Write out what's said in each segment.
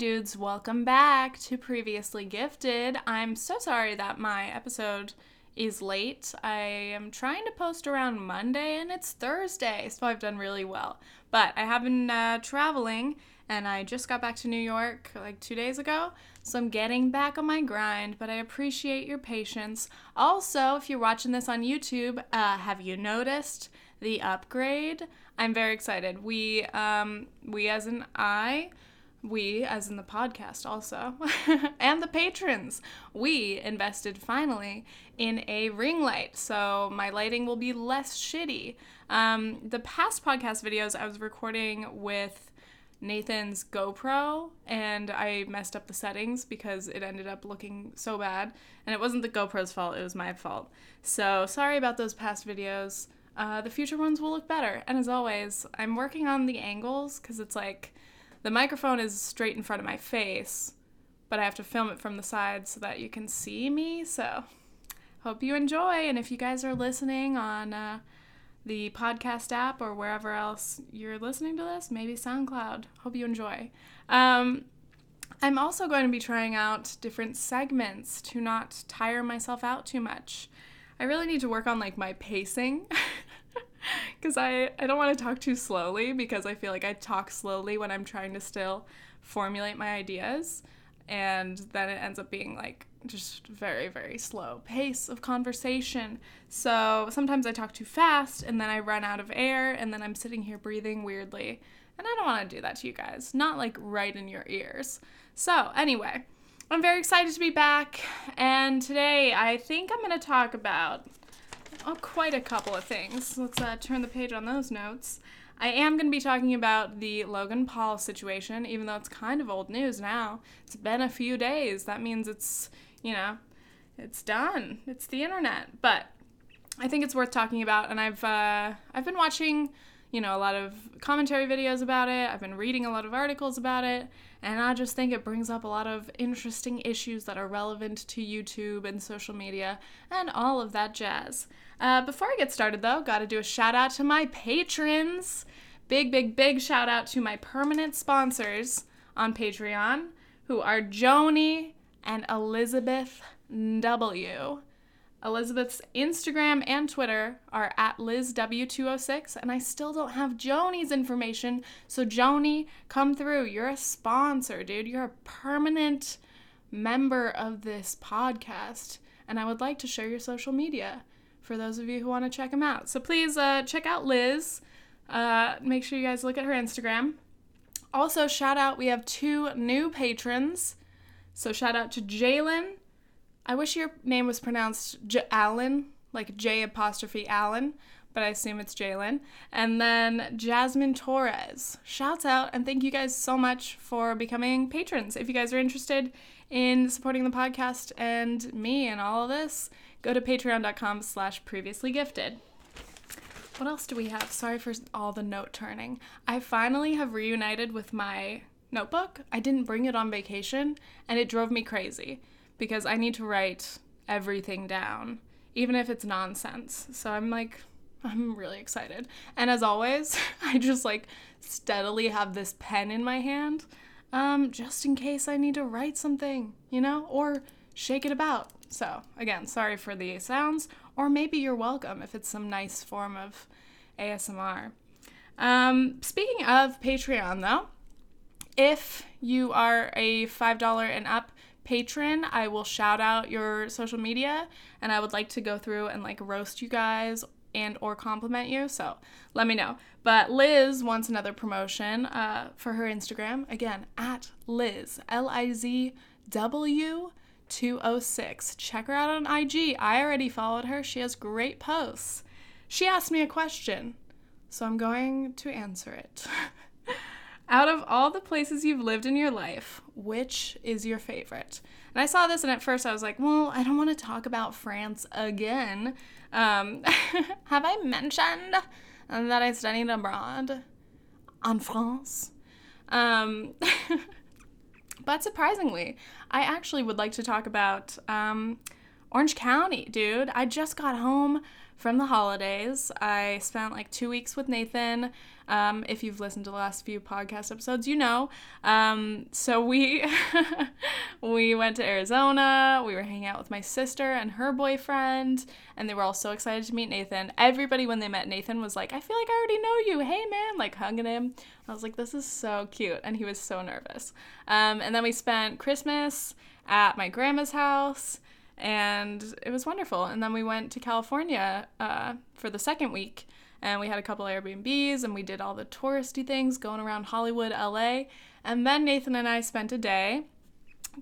dudes. Welcome back to Previously Gifted. I'm so sorry that my episode is late. I am trying to post around Monday and it's Thursday, so I've done really well. But I have been uh, traveling and I just got back to New York like two days ago, so I'm getting back on my grind, but I appreciate your patience. Also, if you're watching this on YouTube, uh, have you noticed the upgrade? I'm very excited. We, um, we as an I, we, as in the podcast also, and the patrons, we invested finally in a ring light. So my lighting will be less shitty. Um, the past podcast videos I was recording with Nathan's GoPro and I messed up the settings because it ended up looking so bad. And it wasn't the GoPro's fault, it was my fault. So sorry about those past videos. Uh, the future ones will look better. And as always, I'm working on the angles because it's like the microphone is straight in front of my face, but I have to film it from the side so that you can see me. So, hope you enjoy. And if you guys are listening on uh, the podcast app or wherever else you're listening to this, maybe SoundCloud, hope you enjoy. Um, I'm also going to be trying out different segments to not tire myself out too much. I really need to work on like my pacing. because I, I don't want to talk too slowly because I feel like I talk slowly when I'm trying to still formulate my ideas. And then it ends up being like just very, very slow pace of conversation. So sometimes I talk too fast and then I run out of air and then I'm sitting here breathing weirdly. And I don't want to do that to you guys, not like right in your ears. So, anyway, I'm very excited to be back. And today I think I'm going to talk about oh, quite a couple of things. Let's uh, turn the page on those notes. I am going to be talking about the Logan Paul situation, even though it's kind of old news now. It's been a few days. That means it's, you know, it's done. It's the internet. But I think it's worth talking about, and I've uh, I've been watching, you know, a lot of commentary videos about it. I've been reading a lot of articles about it, and I just think it brings up a lot of interesting issues that are relevant to YouTube and social media and all of that jazz. Uh, before I get started, though, got to do a shout out to my patrons. Big, big, big shout out to my permanent sponsors on Patreon, who are Joni and Elizabeth W. Elizabeth's Instagram and Twitter are at LizW206, and I still don't have Joni's information. So, Joni, come through. You're a sponsor, dude. You're a permanent member of this podcast, and I would like to share your social media for those of you who want to check them out. So, please uh, check out Liz. Uh, make sure you guys look at her Instagram. Also, shout out, we have two new patrons. So, shout out to Jalen I wish your name was pronounced J- Allen, like J apostrophe Allen, but I assume it's Jalen. And then Jasmine Torres. Shouts out and thank you guys so much for becoming patrons. If you guys are interested in supporting the podcast and me and all of this, go to patreon.com slash previously gifted. What else do we have? Sorry for all the note turning. I finally have reunited with my notebook. I didn't bring it on vacation and it drove me crazy because I need to write everything down, even if it's nonsense. So I'm like, I'm really excited. And as always, I just like steadily have this pen in my hand, um, just in case I need to write something, you know, or shake it about. So again, sorry for the sounds, or maybe you're welcome if it's some nice form of ASMR. Um, speaking of Patreon, though, if you are a $5 and up patron, I will shout out your social media and I would like to go through and like roast you guys and or compliment you. So let me know. But Liz wants another promotion uh, for her Instagram. Again, at Liz, L I Z W 206. Check her out on IG. I already followed her. She has great posts. She asked me a question, so I'm going to answer it. Out of all the places you've lived in your life, which is your favorite? And I saw this, and at first I was like, well, I don't want to talk about France again. Um, have I mentioned that I studied abroad en France? Um, but surprisingly, I actually would like to talk about um, Orange County, dude. I just got home from the holidays. I spent like two weeks with Nathan. Um, if you've listened to the last few podcast episodes, you know. Um, so we we went to Arizona. We were hanging out with my sister and her boyfriend, and they were all so excited to meet Nathan. Everybody, when they met Nathan, was like, "I feel like I already know you. Hey, man!" Like hugging him. I was like, "This is so cute," and he was so nervous. Um, and then we spent Christmas at my grandma's house and it was wonderful. And then we went to California uh, for the second week, and we had a couple Airbnbs, and we did all the touristy things going around Hollywood, LA. And then Nathan and I spent a day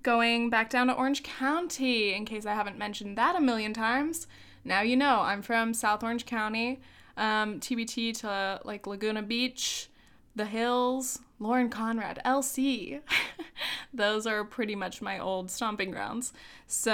going back down to Orange County, in case I haven't mentioned that a million times. Now you know, I'm from South Orange County, um, TBT to like Laguna Beach, the hills, Lauren Conrad, LC. Those are pretty much my old stomping grounds. So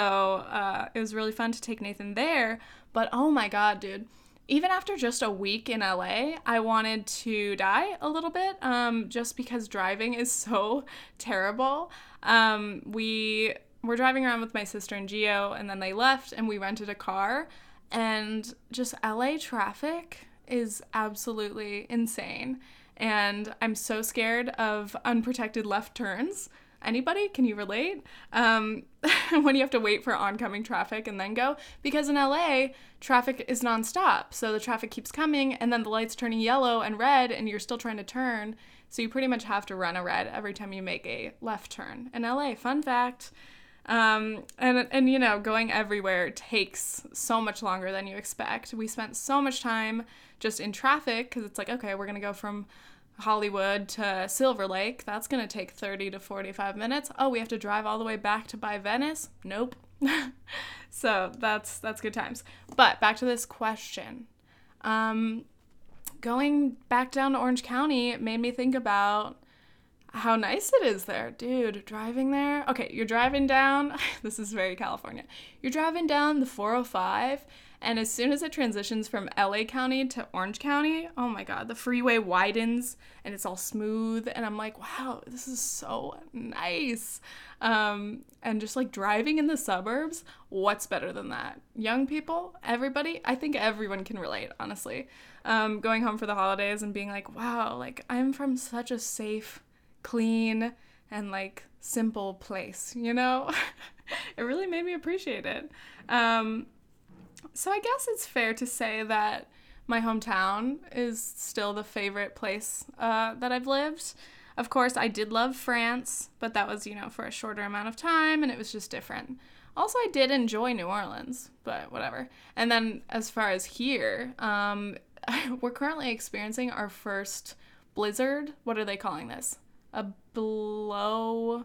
uh, it was really fun to take Nathan there. But oh my God, dude. Even after just a week in LA, I wanted to die a little bit um, just because driving is so terrible. Um, we were driving around with my sister and Geo, and then they left, and we rented a car. And just LA traffic is absolutely insane and I'm so scared of unprotected left turns. Anybody? Can you relate? Um, when you have to wait for oncoming traffic and then go? Because in LA, traffic is nonstop. So the traffic keeps coming and then the light's turning yellow and red and you're still trying to turn. So you pretty much have to run a red every time you make a left turn. In LA, fun fact. Um, and, and you know, going everywhere takes so much longer than you expect. We spent so much time just in traffic because it's like, okay, we're to go from Hollywood to Silver Lake. That's to take 30 to 45 minutes. Oh, we have to drive all the way back to buy Venice? Nope. so that's that's good times. But back to this question. Um, going back down to Orange County made me think about how nice it is there. Dude, driving there. Okay, you're driving down. this is very California. You're driving down the 405, and as soon as it transitions from LA County to Orange County, oh my God, the freeway widens and it's all smooth. And I'm like, wow, this is so nice. Um, and just like driving in the suburbs, what's better than that? Young people, everybody, I think everyone can relate, honestly. Um, going home for the holidays and being like, wow, like I'm from such a safe clean and like simple place, you know? it really made me appreciate it. Um, so I guess it's fair to say that my hometown is still the favorite place uh, that I've lived. Of course, I did love France, but that was, you know, for a shorter amount of time and it was just different. Also, I did enjoy New Orleans, but whatever. And then as far as here, um, we're currently experiencing our first blizzard. What are they calling this? A blow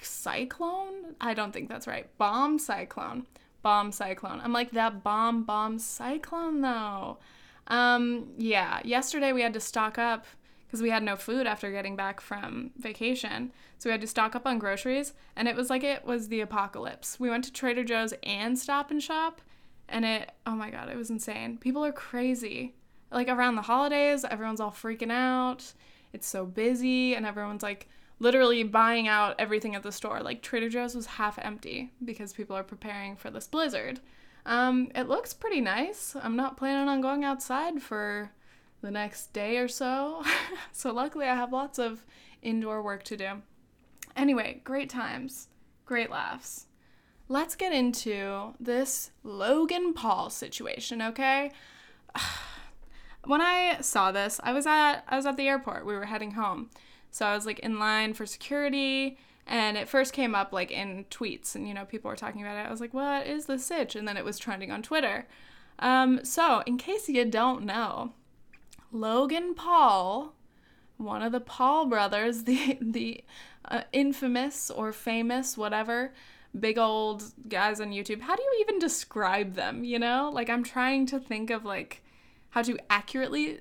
cyclone? I don't think that's right. Bomb cyclone. Bomb cyclone. I'm like that bomb bomb cyclone though. Um yeah, yesterday we had to stock up because we had no food after getting back from vacation. So we had to stock up on groceries and it was like it was the apocalypse. We went to Trader Joe's and Stop and Shop and it oh my god, it was insane. People are crazy. Like around the holidays, everyone's all freaking out it's so busy and everyone's like literally buying out everything at the store. Like Trader Joe's was half empty because people are preparing for this blizzard. Um, it looks pretty nice. I'm not planning on going outside for the next day or so. so luckily I have lots of indoor work to do. Anyway, great times, great laughs. Let's get into this Logan Paul situation, okay? when I saw this, I was at I was at the airport. We were heading home. So I was like in line for security and it first came up like in tweets and you know people were talking about it. I was like, "What is the sitch?" And then it was trending on Twitter. Um, so, in case you don't know, Logan Paul, one of the Paul brothers, the the uh, infamous or famous whatever big old guys on YouTube. How do you even describe them, you know? Like I'm trying to think of like how to accurately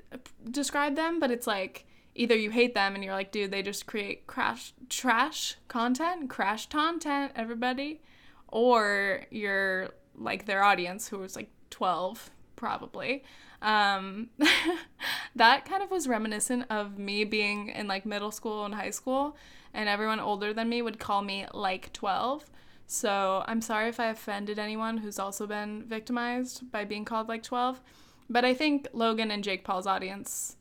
describe them, but it's like either you hate them and you're like, dude, they just create crash trash content, crash content, everybody, or you're like their audience who was like 12 probably. Um, that kind of was reminiscent of me being in like middle school and high school, and everyone older than me would call me like 12. So I'm sorry if I offended anyone who's also been victimized by being called like 12. But I think Logan and Jake Paul's audience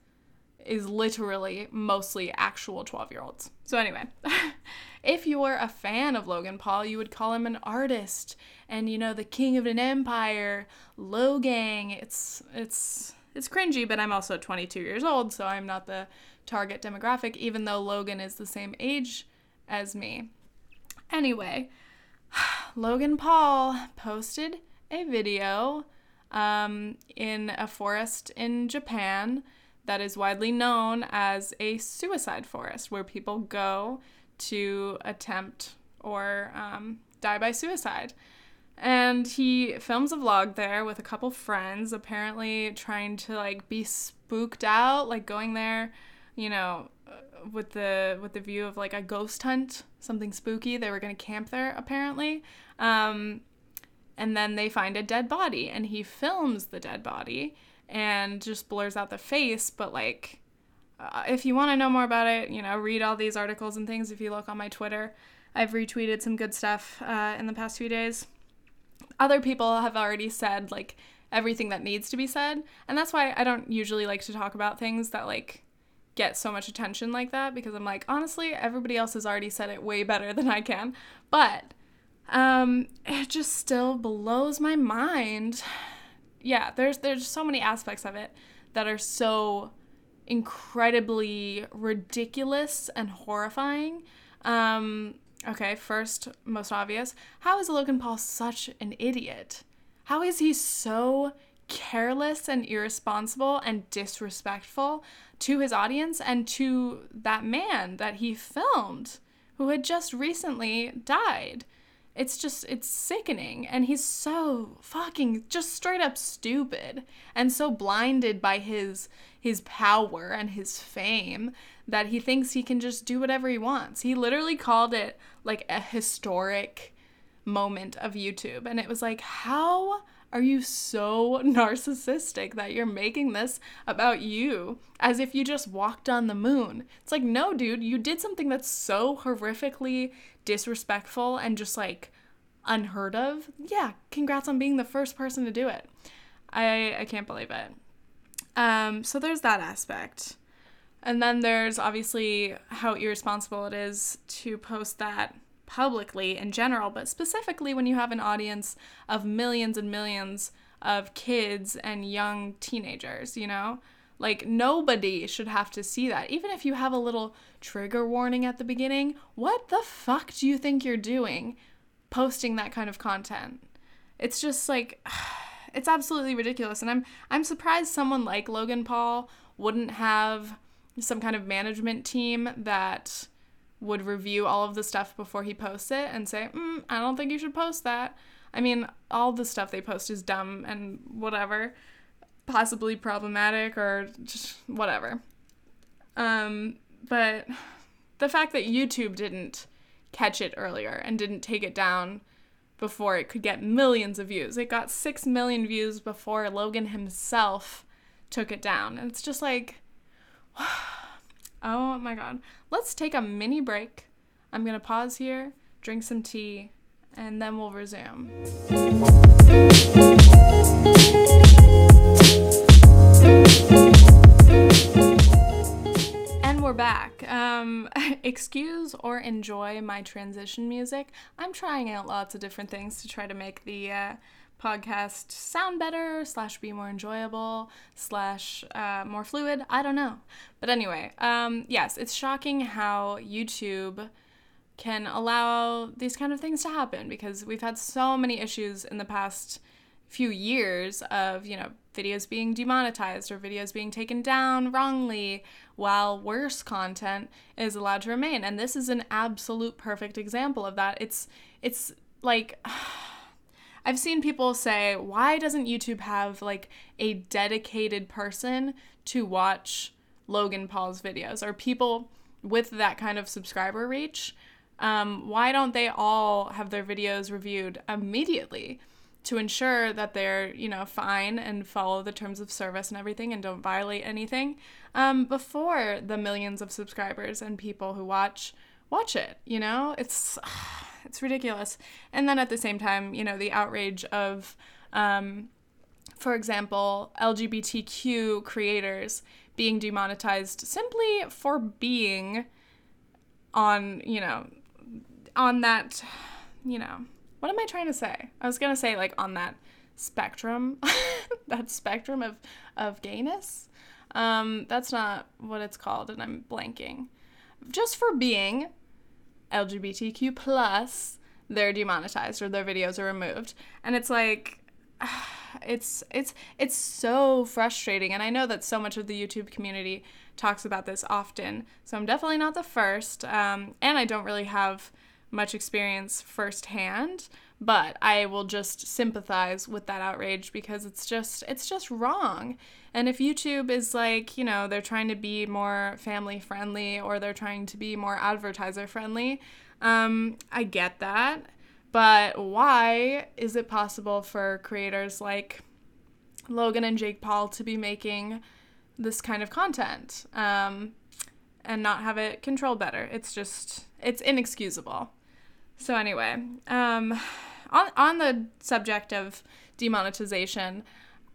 is literally mostly actual 12 year olds. So, anyway, if you were a fan of Logan Paul, you would call him an artist and, you know, the king of an empire, Logang. It's, it's, it's cringy, but I'm also 22 years old, so I'm not the target demographic, even though Logan is the same age as me. Anyway, Logan Paul posted a video um, in a forest in Japan that is widely known as a suicide forest, where people go to attempt or um, die by suicide. And he films a vlog there with a couple friends, apparently trying to like be spooked out, like going there, you know, with the with the view of like a ghost hunt, something spooky. They were gonna camp there apparently. Um, and then they find a dead body, and he films the dead body and just blurs out the face. But like, uh, if you want to know more about it, you know, read all these articles and things. If you look on my Twitter, I've retweeted some good stuff uh, in the past few days. Other people have already said like everything that needs to be said, and that's why I don't usually like to talk about things that like get so much attention like that because I'm like, honestly, everybody else has already said it way better than I can. But um, it just still blows my mind yeah, there's there's so many aspects of it that are so incredibly ridiculous and horrifying. Um, okay, first, most obvious, how is Logan Paul such an idiot? How is he so careless and irresponsible and disrespectful to his audience and to that man that he filmed who had just recently died? It's just, it's sickening. And he's so fucking just straight up stupid and so blinded by his his power and his fame that he thinks he can just do whatever he wants. He literally called it like a historic moment of YouTube. And it was like, how are you so narcissistic that you're making this about you as if you just walked on the moon? It's like, no, dude, you did something that's so horrifically disrespectful and just like unheard of. Yeah, congrats on being the first person to do it. I I can't believe it. Um, so there's that aspect. And then there's obviously how irresponsible it is to post that publicly in general, but specifically when you have an audience of millions and millions of kids and young teenagers, you know? Like, nobody should have to see that. Even if you have a little trigger warning at the beginning, what the fuck do you think you're doing posting that kind of content? It's just like, it's absolutely ridiculous. And I'm, I'm surprised someone like Logan Paul wouldn't have some kind of management team that would review all of the stuff before he posts it and say, mm, I don't think you should post that. I mean, all the stuff they post is dumb and whatever, possibly problematic or just whatever. Um, but the fact that YouTube didn't catch it earlier and didn't take it down before it could get millions of views. It got 6 million views before Logan himself took it down. And it's just like, oh my god. Let's take a mini break. I'm going to pause here, drink some tea, and then we'll resume. And we're back. Um, excuse or enjoy my transition music. I'm trying out lots of different things to try to make the uh, podcast sound better, slash be more enjoyable, slash uh, more fluid. I don't know. But anyway, um, yes, it's shocking how YouTube can allow these kind of things to happen because we've had so many issues in the past few years of, you know, videos being demonetized or videos being taken down wrongly while worse content is allowed to remain. And this is an absolute perfect example of that. It's it's like I've seen people say, why doesn't YouTube have like a dedicated person to watch Logan Paul's videos or people with that kind of subscriber reach? Um, why don't they all have their videos reviewed immediately to ensure that they're, you know, fine and follow the terms of service and everything and don't violate anything um, before the millions of subscribers and people who watch watch it? You know, it's it's ridiculous. And then at the same time, you know, the outrage of, um, for example, LGBTQ creators being demonetized simply for being on, you know, on that, you know, what am I trying to say? I was gonna say like on that spectrum, that spectrum of of gayness. Um, that's not what it's called, and I'm blanking. Just for being LGBTQ plus, they're demonetized or their videos are removed, and it's like. It's it's it's so frustrating and I know that so much of the YouTube community talks about this often. So I'm definitely not the first um, and I don't really have much experience firsthand, but I will just sympathize with that outrage because it's just it's just wrong. And if YouTube is like, you know, they're trying to be more family friendly or they're trying to be more advertiser friendly, um, I get that. But why is it possible for creators like Logan and Jake Paul to be making this kind of content um, and not have it controlled better? It's just, it's inexcusable. So anyway, um, on on the subject of demonetization,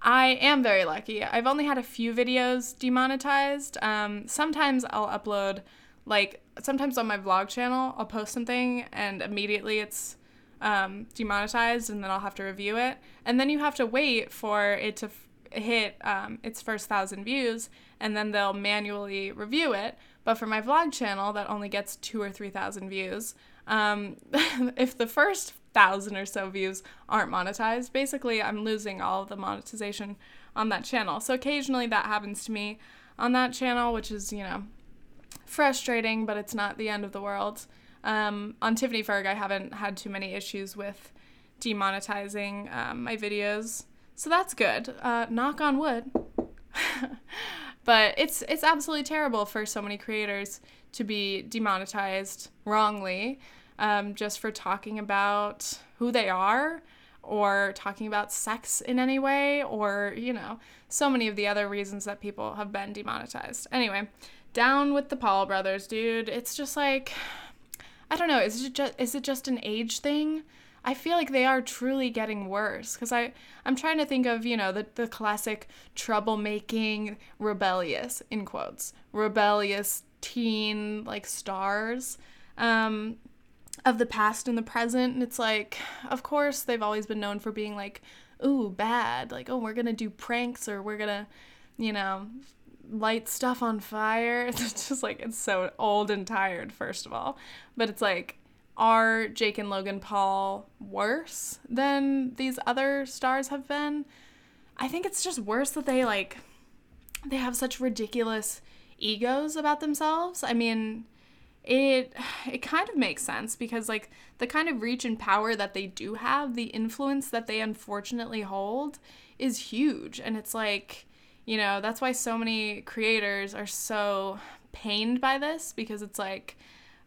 I am very lucky. I've only had a few videos demonetized. Um, sometimes I'll upload, like sometimes on my vlog channel, I'll post something and immediately it's um, demonetized, and then I'll have to review it, and then you have to wait for it to f- hit um, its first thousand views, and then they'll manually review it. But for my vlog channel, that only gets two or three thousand views. Um, if the first thousand or so views aren't monetized, basically I'm losing all of the monetization on that channel. So occasionally that happens to me on that channel, which is, you know, frustrating, but it's not the end of the world. Um, on Tiffany Ferg, I haven't had too many issues with demonetizing um, my videos, so that's good. Uh, knock on wood. but it's it's absolutely terrible for so many creators to be demonetized wrongly um, just for talking about who they are or talking about sex in any way or you know so many of the other reasons that people have been demonetized. Anyway down with the paul brothers dude. It's just like i don't know. Is it just is it just an age thing I feel like they are truly getting worse because I I'm trying to think of you know the the classic troublemaking rebellious in quotes rebellious teen like stars um, of the past and the present and it's like of course they've always been known for being like ooh bad like oh we're gonna do pranks or we're gonna you know light stuff on fire. It's just like it's so old and tired first of all. But it's like are Jake and Logan Paul worse than these other stars have been? I think it's just worse that they like they have such ridiculous egos about themselves. I mean, it it kind of makes sense because like the kind of reach and power that they do have, the influence that they unfortunately hold is huge and it's like, you know, that's why so many creators are so pained by this because it's like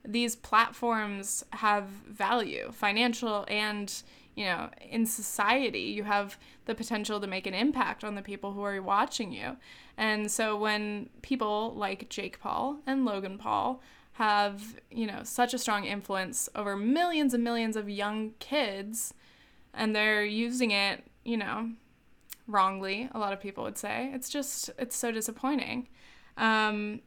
these platforms have value, financial and, you know, in society, you have the potential to make an impact on the people who are watching you. And so when people like Jake Paul and Logan Paul have, you know, such a strong influence over millions and millions of young kids and they're using it, you know, wrongly, a lot of people would say. It's just it's so disappointing. Um,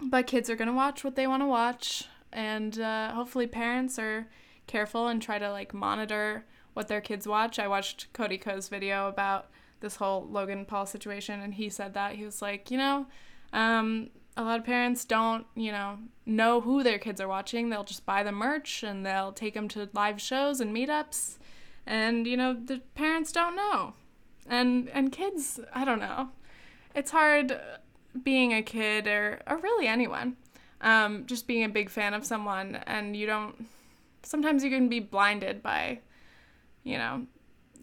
but kids are going to watch what they want to watch and uh, hopefully parents are careful and try to like monitor what their kids watch. I watched Cody Ko's video about this whole Logan Paul situation, and he said that he was like, you know, um, a lot of parents don't, you know, know who their kids are watching. They'll just buy the merch and they'll take them to live shows and meetups, and you know, the parents don't know, and and kids, I don't know. It's hard being a kid or or really anyone. Um, just being a big fan of someone and you don't sometimes you can be blinded by you know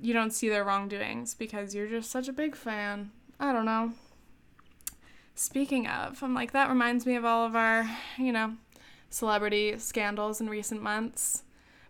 you don't see their wrongdoings because you're just such a big fan. I don't know. Speaking of i'm like that reminds me of all of our you know celebrity scandals in recent months.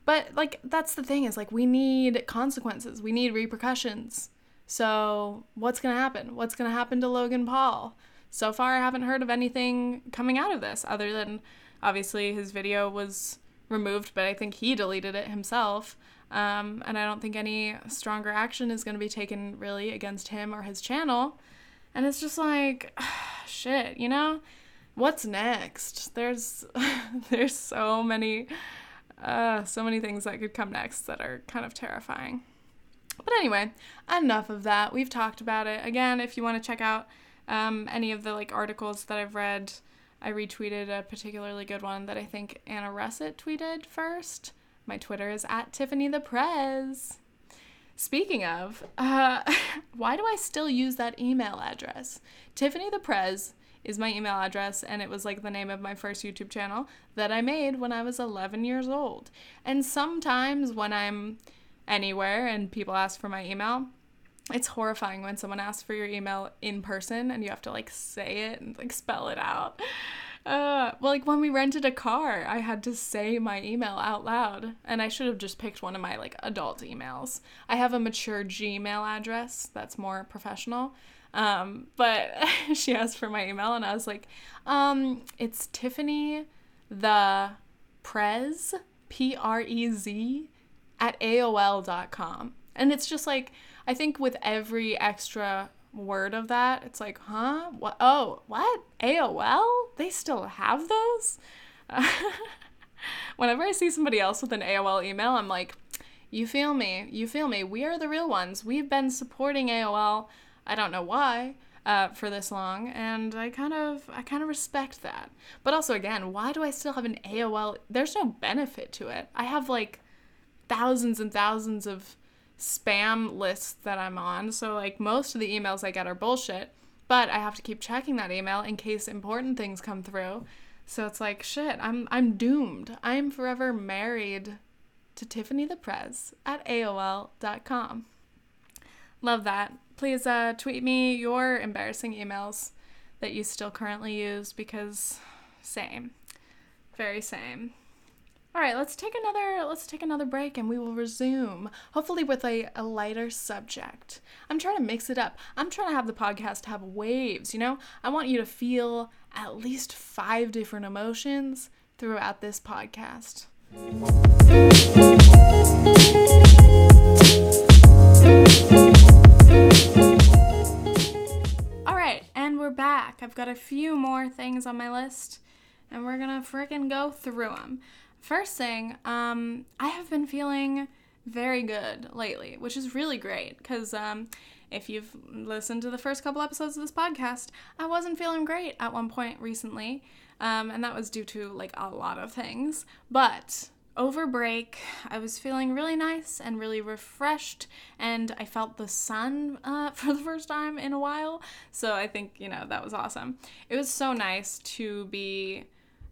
But like that's the thing is like we need consequences. We need repercussions. So what's gonna happen? What's gonna happen to logan paul so far I haven't heard of anything coming out of this other than obviously his video was removed, but I think he deleted it himself. Um, and I don't think any stronger action is going to be taken really against him or his channel. And it's just like, shit, you know? What's next? There's there's so many uh, so many things that could come next that are kind of terrifying. But anyway, enough of that. We've talked about it. Again, if you want to check out um, any of the like articles that I've read, I retweeted a particularly good one that I think Anna Russett tweeted first. My Twitter is at Tiffany the Prez. Speaking of, uh, why do I still use that email address? Tiffany the Prez is my email address, and it was like the name of my first YouTube channel that I made when I was 11 years old. And sometimes when I'm anywhere and people ask for my email, it's horrifying when someone asks for your email in person and you have to like say it and like spell it out. Uh, well, like when we rented a car, I had to say my email out loud, and I should have just picked one of my like adult emails. I have a mature Gmail address that's more professional, um, but she asked for my email, and I was like, um, it's Tiffany the Prez P R E Z at AOL.com, and it's just like I think with every extra word of that. It's like, huh? What? Oh, what? AOL? They still have those? Whenever I see somebody else with an AOL email, I'm like, you feel me? You feel me? We are the real ones. We've been supporting AOL. I don't know why. Uh, for this long, and I kind of I kind of respect that. But also, again, why do I still have an AOL? There's no benefit to it. I have like thousands and thousands of spam list that I'm on. So, like, most of the emails I get are bullshit, but I have to keep checking that email in case important things come through. So it's like, shit, I'm, I'm doomed. I'm forever married to Tiffany the Prez at AOL.com. Love that. Please uh, tweet me your embarrassing emails that you still currently use because same. Very same. All right, let's take another let's take another break and we will resume, hopefully with a, a lighter subject. I'm trying to mix it up. I'm trying to have the podcast have waves, you know? I want you to feel at least 5 different emotions throughout this podcast. All right, and we're back. I've got a few more things on my list and we're going to freaking go through them. First thing, um, I have been feeling very good lately, which is really great because um, if you've listened to the first couple episodes of this podcast, I wasn't feeling great at one point recently, um, and that was due to like a lot of things. But over break, I was feeling really nice and really refreshed, and I felt the sun uh, for the first time in a while. So I think, you know, that was awesome. It was so nice to be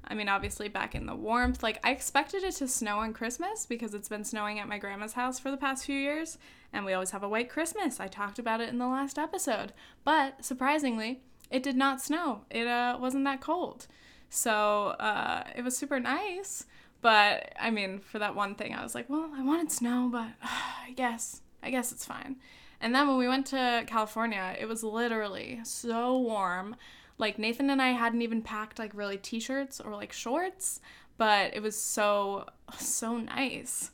I mean, obviously back in the warmth. Like, I expected it to snow on Christmas because it's been snowing at my grandma's house for the past few years, and we always have a white Christmas. I talked about it in the last episode. But surprisingly, it did not snow. It uh, wasn't that cold. So uh, it was super nice. But I mean, for that one thing, I was like, well, I wanted snow, but uh, I guess, I guess it's fine. And then when we went to California, it was literally so warm like Nathan and I hadn't even packed like really t-shirts or like shorts, but it was so so nice.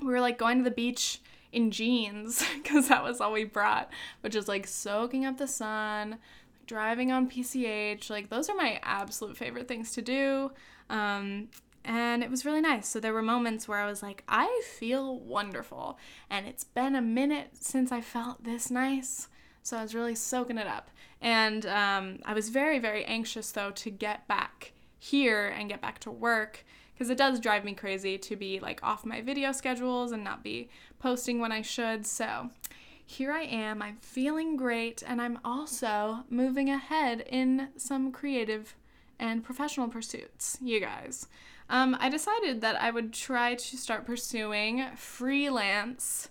We were like going to the beach in jeans because that was all we brought, which is like soaking up the sun, driving on PCH. Like those are my absolute favorite things to do. Um, and it was really nice. So there were moments where I was like, I feel wonderful. And it's been a minute since I felt this nice. So I was really soaking it up. And um, I was very, very anxious though to get back here and get back to work because it does drive me crazy to be like off my video schedules and not be posting when I should. So here I am. I'm feeling great and I'm also moving ahead in some creative and professional pursuits, you guys. Um, I decided that I would try to start pursuing freelance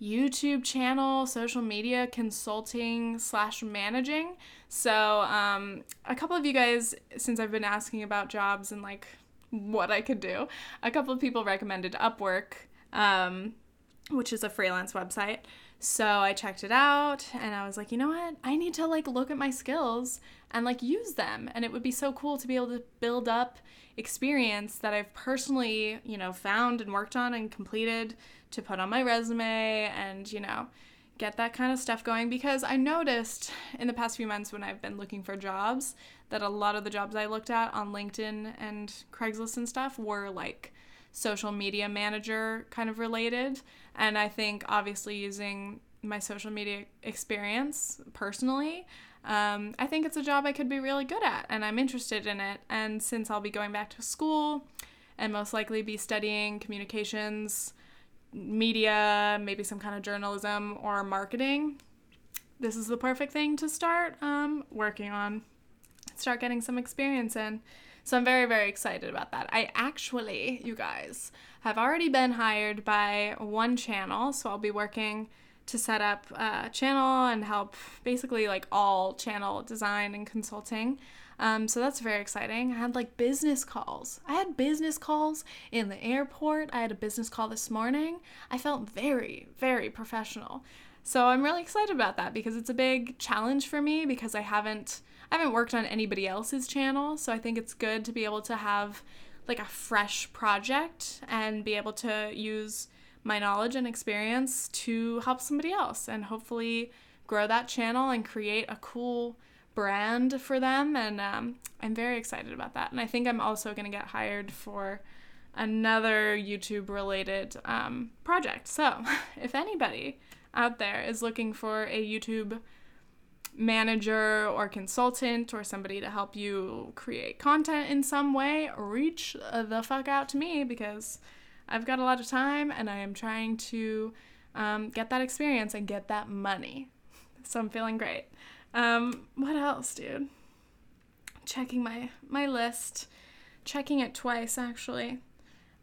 YouTube channel, social media consulting slash managing. So, um, a couple of you guys, since I've been asking about jobs and like what I could do, a couple of people recommended Upwork, um, which is a freelance website. So I checked it out and I was like, you know what? I need to like look at my skills and like use them. And it would be so cool to be able to build up experience that I've personally, you know, found and worked on and completed to put on my resume and, you know, get that kind of stuff going because I noticed in the past few months when I've been looking for jobs that a lot of the jobs I looked at on LinkedIn and Craigslist and stuff were like social media manager kind of related. And I think obviously using my social media experience personally, um, I think it's a job I could be really good at and I'm interested in it. And since I'll be going back to school and most likely be studying communications, media, maybe some kind of journalism or marketing, this is the perfect thing to start um, working on, start getting some experience in. So I'm very, very excited about that. I actually, you guys, have already been hired by one channel. So I'll be working to set up a channel and help basically like all channel design and consulting. Um, so that's very exciting. I had like business calls. I had business calls in the airport. I had a business call this morning. I felt very, very professional. So I'm really excited about that because it's a big challenge for me because I haven't I haven't worked on anybody else's channel, so I think it's good to be able to have like a fresh project and be able to use my knowledge and experience to help somebody else and hopefully grow that channel and create a cool brand for them. And um, I'm very excited about that. And I think I'm also going to get hired for another YouTube related um, project. So if anybody out there is looking for a YouTube manager or consultant or somebody to help you create content in some way, reach the fuck out to me because I've got a lot of time and I am trying to um, get that experience and get that money. So I'm feeling great. Um, what else, dude? Checking my my list, checking it twice actually.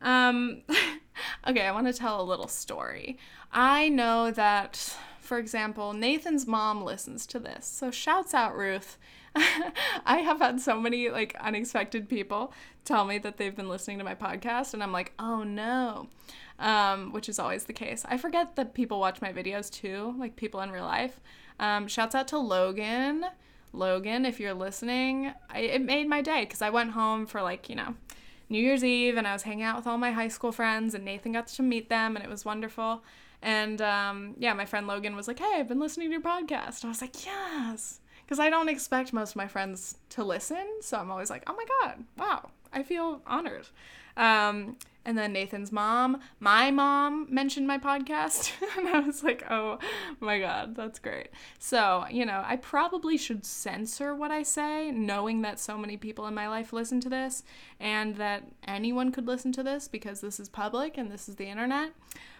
Um, okay, I want to tell a little story. I know that for example, Nathan's mom listens to this. So shouts out Ruth. I have had so many like unexpected people tell me that they've been listening to my podcast and I'm like, "Oh no." Um, which is always the case. I forget that people watch my videos too, like people in real life. Um, shouts out to Logan. Logan, if you're listening, I, it made my day because I went home for like, you know, New Year's Eve and I was hanging out with all my high school friends and Nathan got to meet them and it was wonderful. And um, yeah, my friend Logan was like, hey, I've been listening to your podcast. I was like, yes. Because I don't expect most of my friends to listen. So I'm always like, oh my God, wow, I feel honored. Um, and then Nathan's mom, my mom mentioned my podcast. and I was like, oh my God, that's great. So, you know, I probably should censor what I say, knowing that so many people in my life listen to this and that anyone could listen to this because this is public and this is the internet.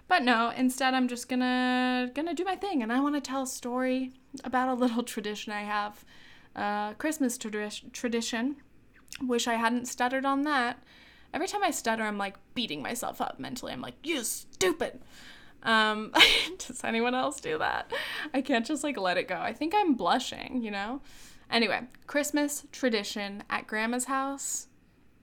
But no, instead I'm just gonna gonna do my thing, and I want to tell a story about a little tradition I have, uh, Christmas tradi- tradition. Wish I hadn't stuttered on that. Every time I stutter, I'm like beating myself up mentally. I'm like, you stupid. Um, does anyone else do that? I can't just like let it go. I think I'm blushing, you know? Anyway, Christmas tradition at grandma's house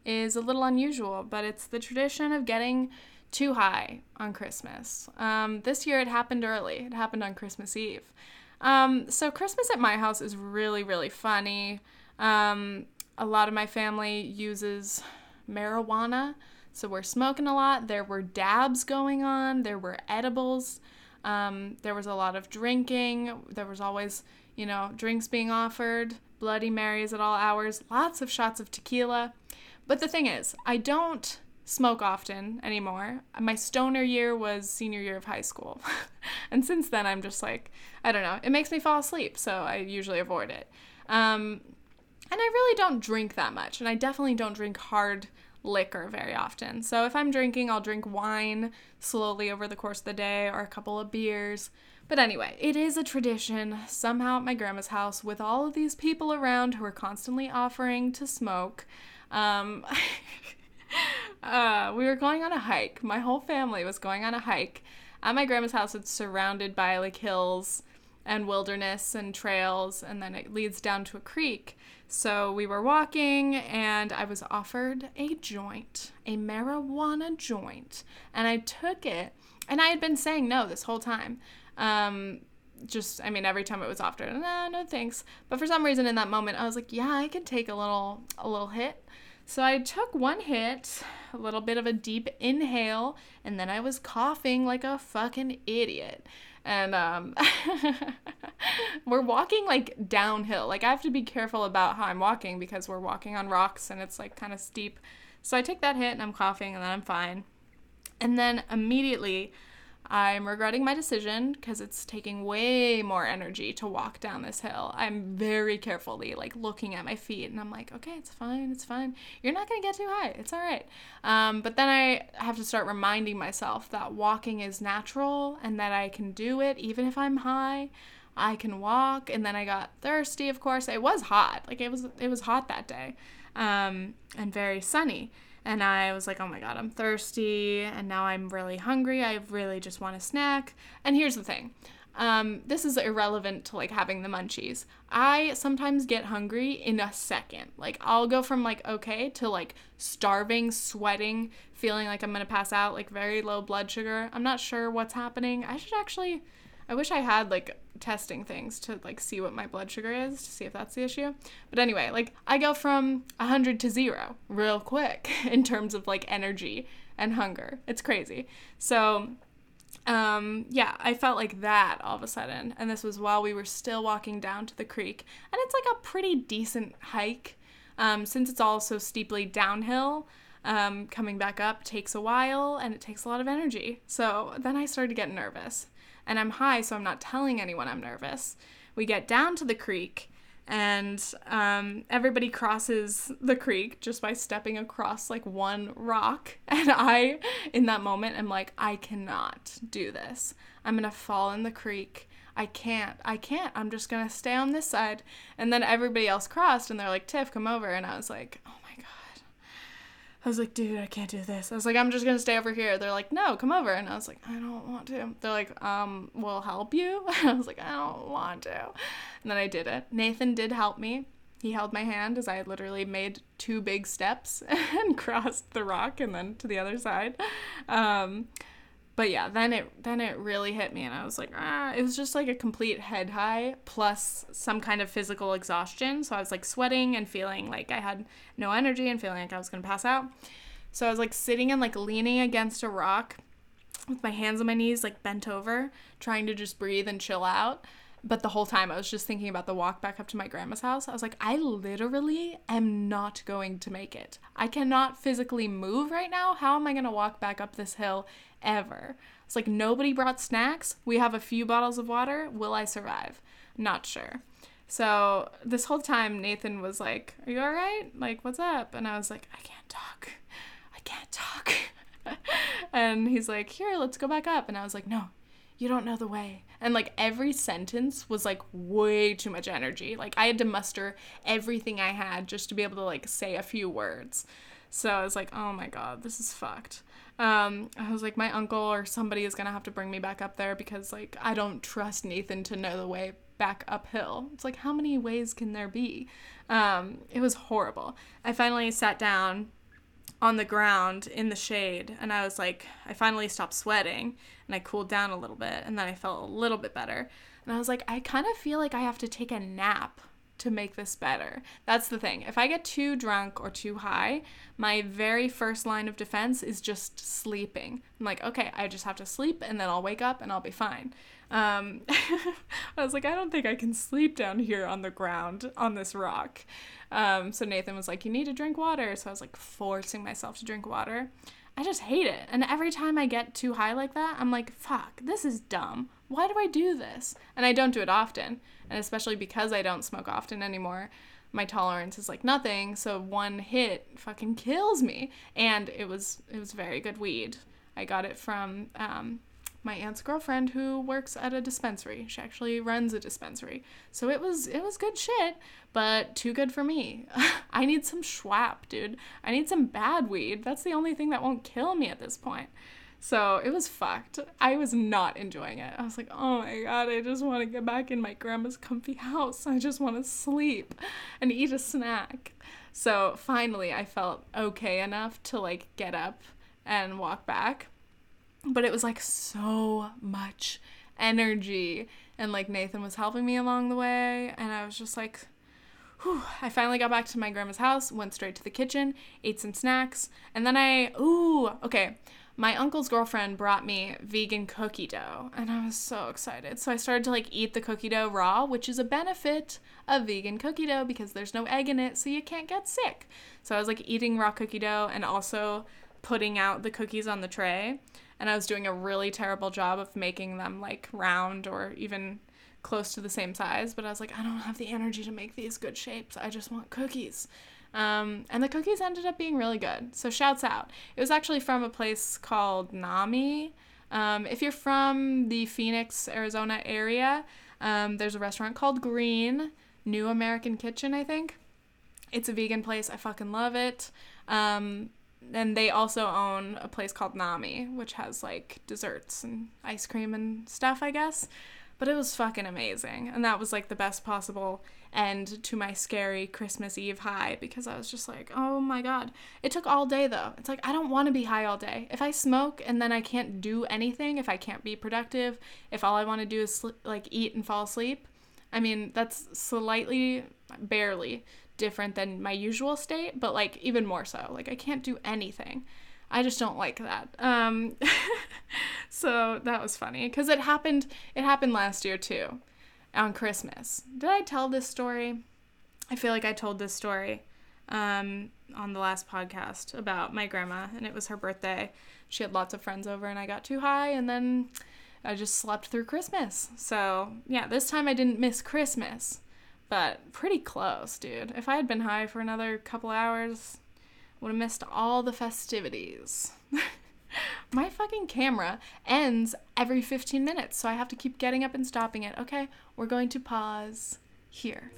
is a little unusual, but it's the tradition of getting too high on Christmas. Um, this year it happened early, it happened on Christmas Eve. Um, so, Christmas at my house is really, really funny. Um, a lot of my family uses marijuana, so we're smoking a lot. There were dabs going on, there were edibles, um, there was a lot of drinking, there was always, you know, drinks being offered, Bloody Marys at all hours, lots of shots of tequila. But the thing is, I don't smoke often anymore. My stoner year was senior year of high school. and since then, I'm just like, I don't know, it makes me fall asleep, so I usually avoid it. Um, and I really don't drink that much, and I definitely don't drink hard liquor very often. So if I'm drinking, I'll drink wine slowly over the course of the day or a couple of beers. But anyway, it is a tradition somehow at my grandma's house with all of these people around who are constantly offering to smoke. Um, uh, we were going on a hike. My whole family was going on a hike. At my grandma's house, it's surrounded by like hills and wilderness and trails, and then it leads down to a creek. So we were walking, and I was offered a joint, a marijuana joint, and I took it. And I had been saying no this whole time. Um, just, I mean, every time it was offered, no, no thanks. But for some reason in that moment, I was like, yeah, I can take a little, a little hit. So I took one hit, a little bit of a deep inhale, and then I was coughing like a fucking idiot. And um, we're walking like downhill. Like I have to be careful about how I'm walking because we're walking on rocks and it's like kind of steep. So I take that hit and I'm coughing and then I'm fine. And then immediately I'm regretting my decision because it's taking way more energy to walk down this hill. I'm very carefully like looking at my feet and I'm like, okay, it's fine, it's fine. You're not gonna get too high, it's all right. Um, but then I have to start reminding myself that walking is natural and that I can do it even if I'm high. I can walk, and then I got thirsty. Of course, it was hot. Like it was, it was hot that day, um, and very sunny. And I was like, oh my God, I'm thirsty. And now I'm really hungry. I really just want a snack. And here's the thing um, this is irrelevant to like having the munchies. I sometimes get hungry in a second. Like I'll go from like okay to like starving, sweating, feeling like I'm gonna pass out, like very low blood sugar. I'm not sure what's happening. I should actually I wish I had like testing things to like see what my blood sugar is to see if that's the issue. But anyway, like I go from 100 to 0 real quick in terms of like energy and hunger. It's crazy. So um yeah, I felt like that all of a sudden and this was while we were still walking down to the creek. And it's like a pretty decent hike um since it's all so steeply downhill. Um, coming back up takes a while and it takes a lot of energy. So then I started to get nervous and I'm high, so I'm not telling anyone I'm nervous. We get down to the creek, and um, everybody crosses the creek just by stepping across like one rock. And I, in that moment, am like, I cannot do this. I'm gonna fall in the creek. I can't. I can't. I'm just gonna stay on this side. And then everybody else crossed, and they're like, Tiff, come over. And I was like, oh I was like, dude, I can't do this. I was like, I'm just gonna stay over here. They're like, no, come over. And I was like, I don't want to. They're like, um, we'll help you. I was like, I don't want to. And then I did it. Nathan did help me. He held my hand as I literally made two big steps and crossed the rock and then to the other side. Um, but yeah, then it then it really hit me, and I was like, ah, it was just like a complete head high plus some kind of physical exhaustion. So I was like sweating and feeling like I had no energy and feeling like I was gonna pass out. So I was like sitting and like leaning against a rock with my hands on my knees, like bent over, trying to just breathe and chill out. But the whole time I was just thinking about the walk back up to my grandma's house. I was like, I literally am not going to make it. I cannot physically move right now. How am I going to walk back up this hill ever? It's like nobody brought snacks. We have a few bottles of water. Will I survive? Not sure. So this whole time, Nathan was like, Are you all right? Like, what's up? And I was like, I can't talk. I can't talk. and he's like, Here, let's go back up. And I was like, No, you don't know the way. And like every sentence was like way too much energy. Like I had to muster everything I had just to be able to like say a few words. So I was like, oh my god, this is fucked. Um, I was like, my uncle or somebody is gonna have to bring me back up there because like I don't trust Nathan to know the way back uphill. It's like how many ways can there be? Um, it was horrible. I finally sat down on the ground in the shade and I was like I finally stopped sweating and I cooled down a little bit and then I felt a little bit better. And I was like I kind of feel like I have to take a nap to make this better. That's the thing. If I get too drunk or too high, my very first line of defense is just sleeping. I'm like, okay, I just have to sleep and then I'll wake up and I'll be fine. Um, I was like, I don't think I can sleep down here on the ground on this rock. Um, so Nathan was like, You need to drink water. So I was like forcing myself to drink water. I just hate it. And every time I get too high like that, I'm like, fuck, this is dumb. Why do I do this? And I don't do it often. And especially because I don't smoke often anymore, my tolerance is like nothing. So one hit fucking kills me. And it was it was very good weed. I got it from um, my aunt's girlfriend who works at a dispensary. She actually runs a dispensary. So it was it was good shit, but too good for me. I need some schwag, dude. I need some bad weed. That's the only thing that won't kill me at this point. So it was fucked. I was not enjoying it. I was like, oh my god, I just want to get back in my grandma's comfy house. I just want to sleep and eat a snack. So finally, I felt okay enough to like get up and walk back but it was like so much energy. And like Nathan was helping me along the way. And I was just like, whew. I finally got back to my grandma's house, went straight to the kitchen, ate some snacks. And then I, ooh, okay my uncle's girlfriend brought me vegan cookie dough and I was so excited. So I started to like eat the cookie dough raw, which is a benefit of vegan cookie dough because there's no egg in it, so you can't get sick. So I was like eating raw cookie dough and also putting out the cookies on the tray. And I was doing a really terrible job of making them like round or even close to the same size, but I was like, I don't have the energy to make these good shapes. I just want cookies. Um, and the cookies ended up being really good. So shouts out. It was actually from a place called Nami. Um, if you're from the Phoenix, Arizona area, um, there's a restaurant called Green, New American Kitchen, I think. It's a vegan place. I fucking love it. Um, and they also own a place called Nami, which has like desserts and ice cream and stuff, I guess. But it was fucking amazing. And that was like the best possible end to my scary Christmas Eve high because I was just like, oh my God. It took all day though. It's like, I don't want to be high all day. If I smoke and then I can't do anything, if I can't be productive, if all I want to do is like eat and fall asleep, I mean, that's slightly, barely different than my usual state, but like even more so. Like, I can't do anything. I just don't like that. Um, so that was funny because it happened. It happened last year too, on Christmas. Did I tell this story? I feel like I told this story um, on the last podcast about my grandma, and it was her birthday. She had lots of friends over, and I got too high, and then I just slept through Christmas. So yeah, this time I didn't miss Christmas, but pretty close, dude. If I had been high for another couple hours, would have missed all the festivities. My fucking camera ends every 15 minutes, so I have to keep getting up and stopping it. Okay, we're going to pause here.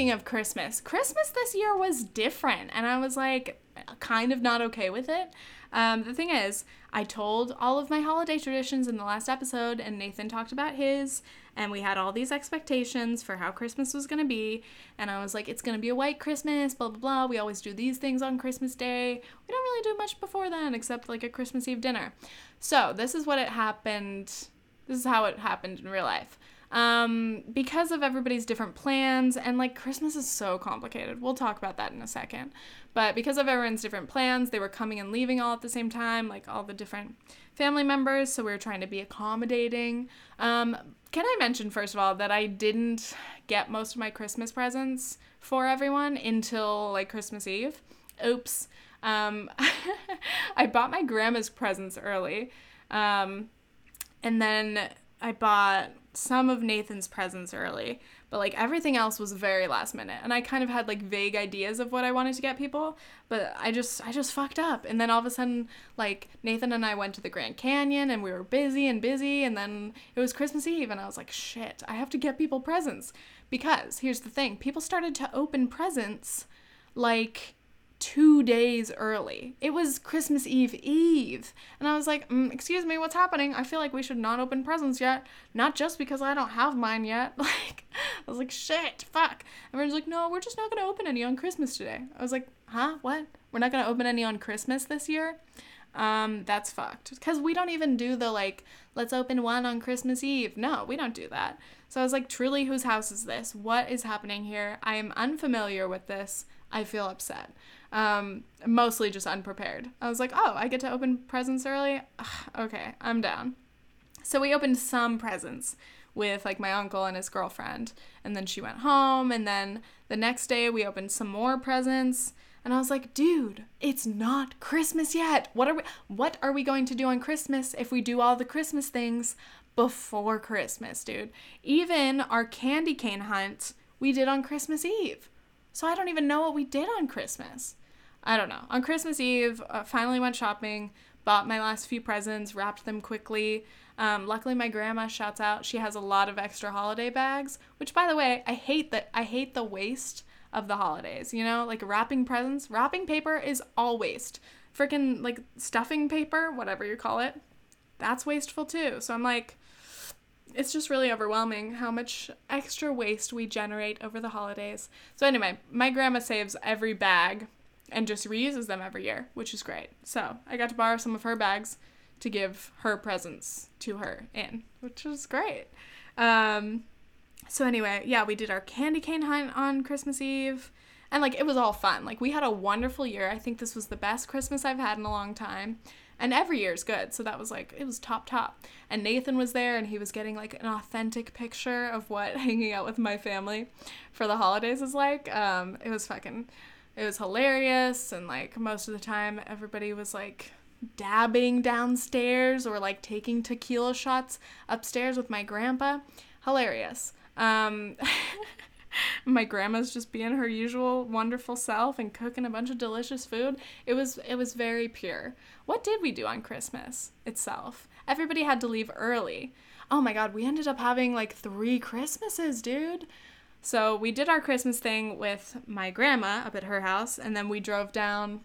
Speaking of Christmas, Christmas this year was different, and I was like kind of not okay with it. Um, the thing is, I told all of my holiday traditions in the last episode, and Nathan talked about his, and we had all these expectations for how Christmas was gonna be. And I was like, it's gonna be a white Christmas, blah, blah, blah. We always do these things on Christmas Day. We don't really do much before then except like a Christmas Eve dinner. So, this is what it happened. This is how it happened in real life um, because of everybody's different plans and like Christmas is so complicated. We'll talk about that in a second. But because of everyone's different plans, they were coming and leaving all at the same time, like all the different family members. So we were trying to be accommodating. Um, can I mention first of all that I didn't get most of my Christmas presents for everyone until like Christmas Eve? Oops. Um, I bought my grandma's presents early. Um, and then I bought some of Nathan's presents early, but like everything else was very last minute. And I kind of had like vague ideas of what I wanted to get people, but I just I just fucked up. And then all of a sudden like Nathan and I went to the Grand Canyon and we were busy and busy and then it was Christmas Eve and I was like, "Shit, I have to get people presents." Because here's the thing, people started to open presents like two days early. It was Christmas Eve Eve. And I was like, mm, excuse me, what's happening? I feel like we should not open presents yet. Not just because I don't have mine yet. Like, I was like, shit, fuck. Everyone's like, no, we're just not going to open any on Christmas today. I was like, huh? What? We're not going to open any on Christmas this year? Um, that's fucked. Because we don't even do the like, let's open one on Christmas Eve. No, we don't do that. So I was like, truly, whose house is this? What is happening here? I am unfamiliar with this. I feel upset. Um, mostly just unprepared. I was like, oh, I get to open presents early? Ugh, okay, I'm down. So we opened some presents with like my uncle and his girlfriend. And then she went home. And then the next day we opened some more presents. And I was like, dude, it's not Christmas yet. What are we what are we going to do on Christmas if we do all the Christmas things before Christmas, dude? Even our candy cane hunt we did on Christmas Eve. So I don't even know what we did on Christmas. I don't know. On Christmas Eve, uh, finally went shopping, bought my last few presents, wrapped them quickly. Um, luckily, my grandma shouts out. She has a lot of extra holiday bags, which, by the way, I hate that. I hate the waste of the holidays. You know, like wrapping presents. Wrapping paper is all waste. Freaking like stuffing paper, whatever you call it, that's wasteful too. So I'm like, it's just really overwhelming how much extra waste we generate over the holidays. So, anyway, my grandma saves every bag and just reuses them every year, which is great. So, I got to borrow some of her bags to give her presents to her in, which was great. Um, so, anyway, yeah, we did our candy cane hunt on Christmas Eve. And like it was all fun. Like we had a wonderful year. I think this was the best Christmas I've had in a long time and every year is good. So that was like it was top top. And Nathan was there and he was getting like an authentic picture of what hanging out with my family for the holidays is like. Um, it was fucking it was hilarious and like most of the time everybody was like dabbing downstairs or like taking tequila shots upstairs with my grandpa. Hilarious. Um, my grandma's just being her usual wonderful self and cooking a bunch of delicious food. It was it was very pure. What did we do on Christmas itself? Everybody had to leave early. Oh my god, we ended up having like 3 Christmases, dude. So, we did our Christmas thing with my grandma up at her house and then we drove down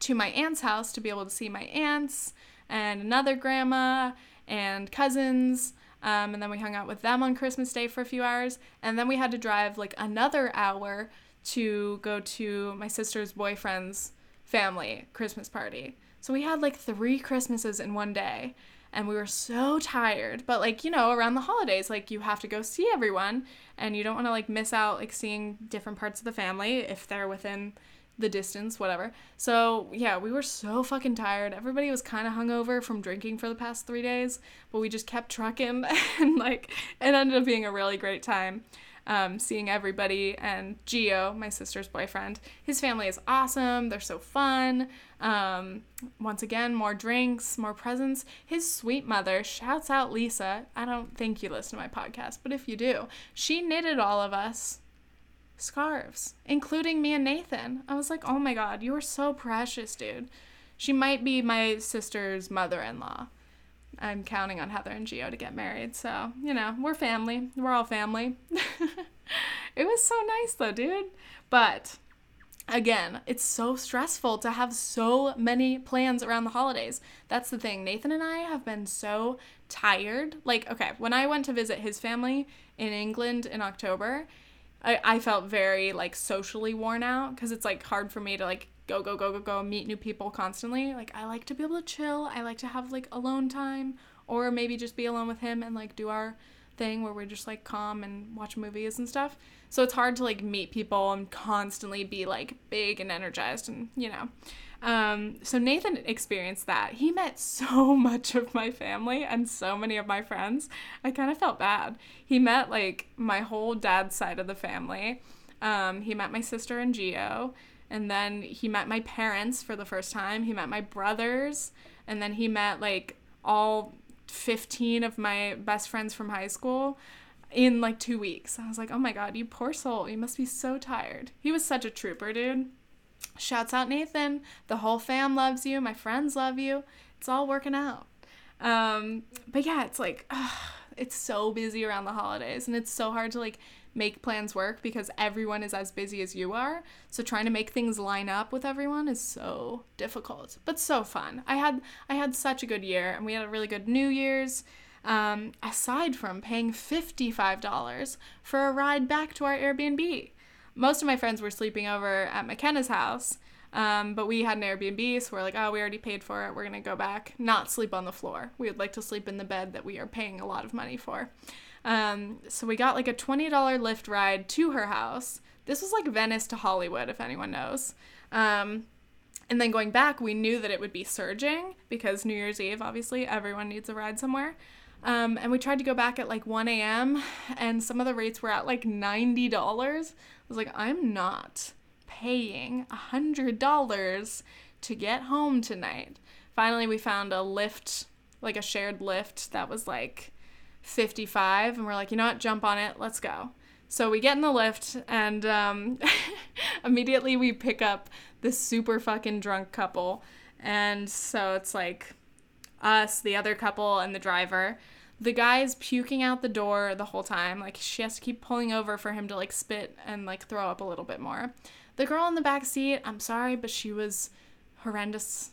to my aunt's house to be able to see my aunts and another grandma and cousins um, and then we hung out with them on Christmas Day for a few hours. And then we had to drive like another hour to go to my sister's boyfriend's family Christmas party. So we had like three Christmases in one day. And we were so tired. But like, you know, around the holidays, like you have to go see everyone and you don't want to like miss out like seeing different parts of the family if they're within the distance, whatever. So, yeah, we were so fucking tired. Everybody was kind of hungover from drinking for the past three days, but we just kept trucking and, like, it ended up being a really great time. Um, seeing everybody and Geo, my sister's boyfriend. His family is awesome. They're so fun. Um, once again, more drinks, more presents. His sweet mother, shouts out Lisa. I don't think you listen to my podcast, but if you do, she knitted all of us scarves, including me and Nathan. I was like, oh my god, you are so precious, dude. She might be my sister's mother in law. I'm counting on Heather and Geo to get married, so, you know, we're family. We're all family. it was so nice though, dude. But again, it's so stressful to have so many plans around the holidays. That's the thing. Nathan and I have been so tired. Like, okay, when I went to visit his family in England in October, I, I felt very like socially worn out because it's like hard for me to like go go go go go meet new people constantly like i like to be able to chill i like to have like alone time or maybe just be alone with him and like do our thing where we're just like calm and watch movies and stuff so it's hard to like meet people and constantly be like big and energized and you know um, so Nathan experienced that. He met so much of my family and so many of my friends. I kind of felt bad. He met like my whole dad's side of the family. Um, he met my sister and Geo, and then he met my parents for the first time. He met my brothers, and then he met like all 15 of my best friends from high school in like two weeks. I was like, oh my god, you poor soul. You must be so tired. He was such a trooper, dude. Shouts out Nathan. The whole fam loves you. My friends love you. It's all working out. Um, but yeah, it's like ugh, it's so busy around the holidays, and it's so hard to like make plans work because everyone is as busy as you are. So trying to make things line up with everyone is so difficult, but so fun. I had I had such a good year, and we had a really good New Year's. Um, aside from paying $55 for a ride back to our Airbnb most of my friends were sleeping over at McKenna's house. Um, but we had an Airbnb, so we're like, oh, we already paid for it. We're gonna go back, not sleep on the floor. We would like to sleep in the bed that we are paying a lot of money for. Um, so we got like a twenty dollar Lyft ride to her house. This was like Venice to Hollywood, if anyone knows. Um, and then going back, we knew that it would be surging because New Year's Eve, obviously, everyone needs a ride somewhere. Um, and we tried to go back at like 1 a.m. and some of the rates were at like $90. I was like, I'm not paying $100 to get home tonight. Finally, we found a Lyft, like a shared Lyft that was like 55. And we're like, you know what? Jump on it. Let's go. So we get in the Lyft and um, immediately we pick up this super fucking drunk couple. And so it's like us, the other couple, and the driver. The guy's puking out the door the whole time. Like she has to keep pulling over for him to like spit and like throw up a little bit more. The girl in the back seat, I'm sorry, but she was horrendous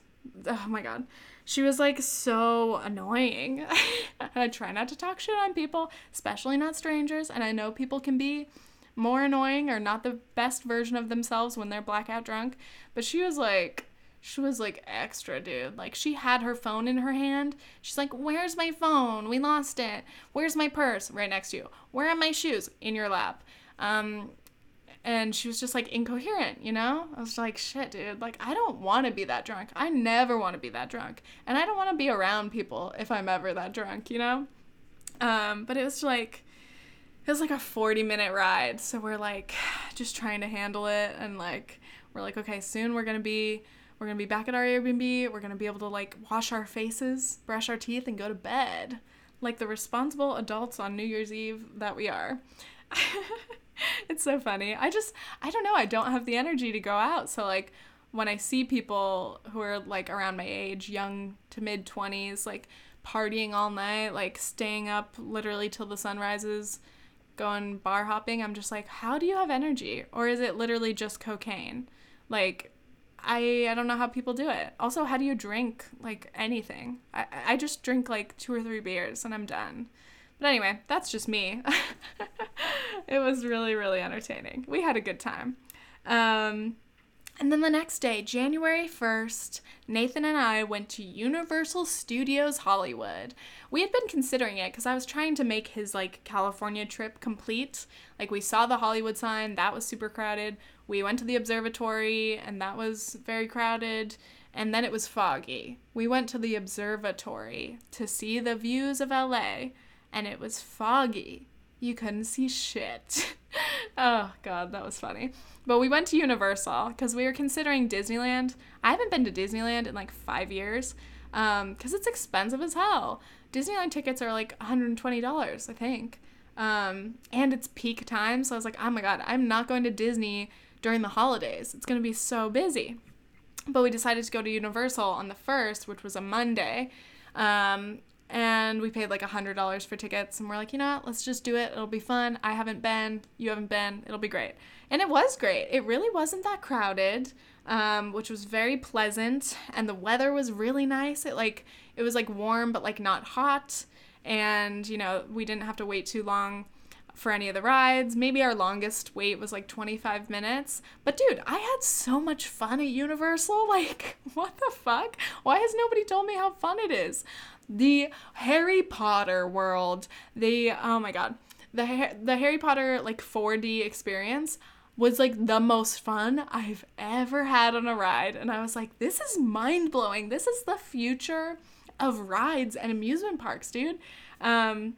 oh my god. She was like so annoying. I try not to talk shit on people, especially not strangers, and I know people can be more annoying or not the best version of themselves when they're blackout drunk, but she was like she was like extra, dude. Like she had her phone in her hand. She's like, "Where's my phone? We lost it. Where's my purse? Right next to you. Where are my shoes? In your lap." Um, and she was just like incoherent, you know? I was like, shit, dude, like I don't want to be that drunk. I never want to be that drunk. And I don't want to be around people if I'm ever that drunk, you know? Um, but it was like it was like a 40 minute ride. So we're like just trying to handle it and like we're like, okay, soon we're going to be we're going to be back at our Airbnb. We're going to be able to like wash our faces, brush our teeth and go to bed like the responsible adults on New Year's Eve that we are. it's so funny. I just I don't know, I don't have the energy to go out. So like when I see people who are like around my age, young to mid 20s, like partying all night, like staying up literally till the sun rises, going bar hopping, I'm just like, how do you have energy? Or is it literally just cocaine? Like I I don't know how people do it. Also, how do you drink like anything? I I just drink like two or three beers and I'm done. But anyway, that's just me. it was really, really entertaining. We had a good time. Um, and then the next day, January 1st, Nathan and I went to Universal Studios Hollywood. We had been considering it because I was trying to make his like California trip complete. Like we saw the Hollywood sign, that was super crowded. We went to the observatory and that was very crowded. And then it was foggy. We went to the observatory to see the views of LA and it was foggy. You couldn't see shit. oh, God, that was funny. But we went to Universal because we were considering Disneyland. I haven't been to Disneyland in like five years because um, it's expensive as hell. Disneyland tickets are like $120, I think. Um, and it's peak time. So I was like, oh my God, I'm not going to Disney during the holidays. It's going to be so busy. But we decided to go to Universal on the 1st, which was a Monday. Um, and we paid like a hundred dollars for tickets and we're like you know what let's just do it it'll be fun i haven't been you haven't been it'll be great and it was great it really wasn't that crowded um, which was very pleasant and the weather was really nice it like it was like warm but like not hot and you know we didn't have to wait too long for any of the rides. Maybe our longest wait was like 25 minutes. But dude, I had so much fun at Universal. Like, what the fuck? Why has nobody told me how fun it is? The Harry Potter world. The oh my god, the the Harry Potter like 4D experience was like the most fun I've ever had on a ride, and I was like, this is mind blowing. This is the future of rides and amusement parks, dude. Um,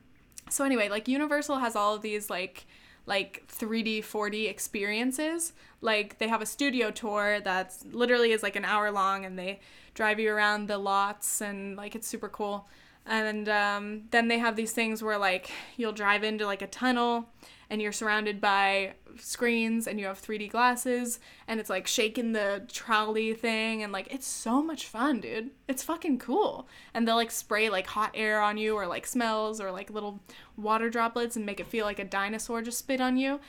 so anyway, like Universal has all of these like like 3D, 4D experiences. Like they have a studio tour that's literally is like an hour long and they drive you around the lots and like it's super cool. And um, then they have these things where like you'll drive into like a tunnel and you're surrounded by screens and you have 3D glasses and it's like shaking the trolley thing and like it's so much fun, dude. It's fucking cool. And they'll like spray like hot air on you or like smells or like little water droplets and make it feel like a dinosaur just spit on you.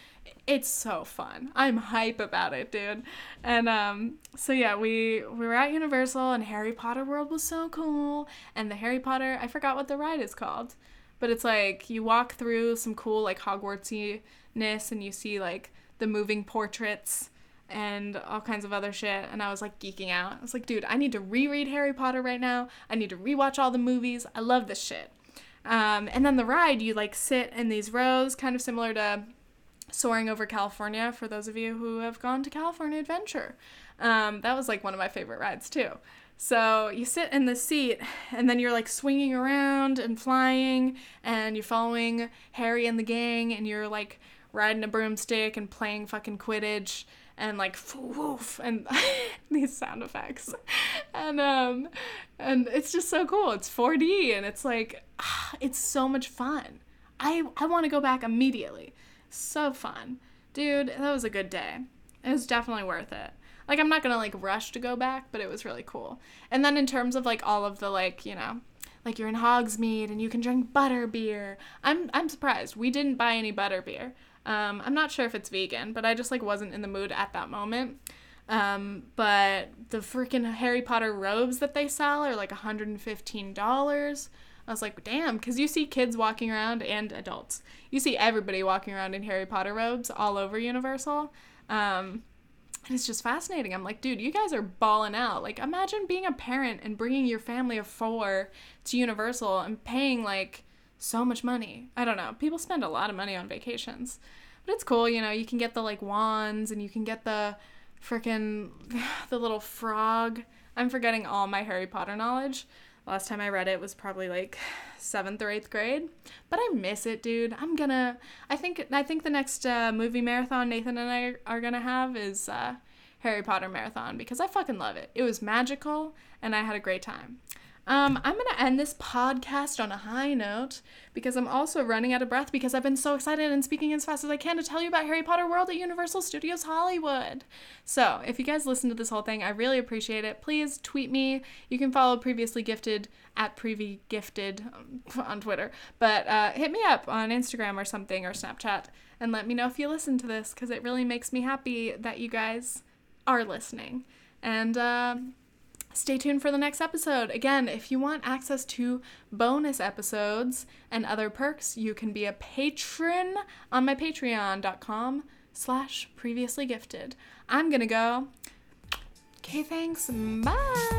It's so fun. I'm hype about it, dude. And um so yeah, we we were at Universal and Harry Potter World was so cool and the Harry Potter, I forgot what the ride is called but it's like you walk through some cool like Hogwartsiness and you see like the moving portraits and all kinds of other shit and I was like geeking out. I was like, dude, I need to reread Harry Potter right now. I need to rewatch all the movies. I love this shit. Um, and then the ride, you like sit in these rows, kind of similar to soaring over California for those of you who have gone to California Adventure. Um, that was like one of my favorite rides too. So you sit in the seat and then you're like swinging around and flying and you're following Harry and the gang and you're like riding a broomstick and playing fucking Quidditch and like woof and these sound effects. And um and it's just so cool. It's 4D and it's like ah, it's so much fun. I I want to go back immediately. So fun. Dude, that was a good day. It was definitely worth it like I'm not gonna like rush to go back, but it was really cool. And then in terms of like all of the like you know, like you're in Hogsmeade and you can drink butter beer. I'm I'm surprised we didn't buy any butter beer. Um, I'm not sure if it's vegan, but I just like wasn't in the mood at that moment. Um, but the freaking Harry Potter robes that they sell are like $115. I was like, damn, because you see kids walking around and adults. You see everybody walking around in Harry Potter robes all over Universal. Um, and it's just fascinating. I'm like, dude, you guys are balling out. Like, imagine being a parent and bringing your family of four to Universal and paying like so much money. I don't know. People spend a lot of money on vacations. But it's cool, you know, you can get the like wands and you can get the freaking the little frog. I'm forgetting all my Harry Potter knowledge. Last time I read it was probably like seventh or eighth grade, but I miss it, dude. I'm gonna. I think. I think the next uh, movie marathon Nathan and I are gonna have is uh, Harry Potter marathon because I fucking love it. It was magical, and I had a great time. Um, I'm going to end this podcast on a high note because I'm also running out of breath because I've been so excited and speaking as fast as I can to tell you about Harry Potter World at Universal Studios Hollywood. So, if you guys listen to this whole thing, I really appreciate it. Please tweet me. You can follow Previously Gifted at Prevy Gifted um, on Twitter, but uh, hit me up on Instagram or something or Snapchat and let me know if you listen to this because it really makes me happy that you guys are listening. And, uh, Stay tuned for the next episode. Again, if you want access to bonus episodes and other perks, you can be a patron on my patreon.com slash previously gifted. I'm gonna go. Okay, thanks. Bye.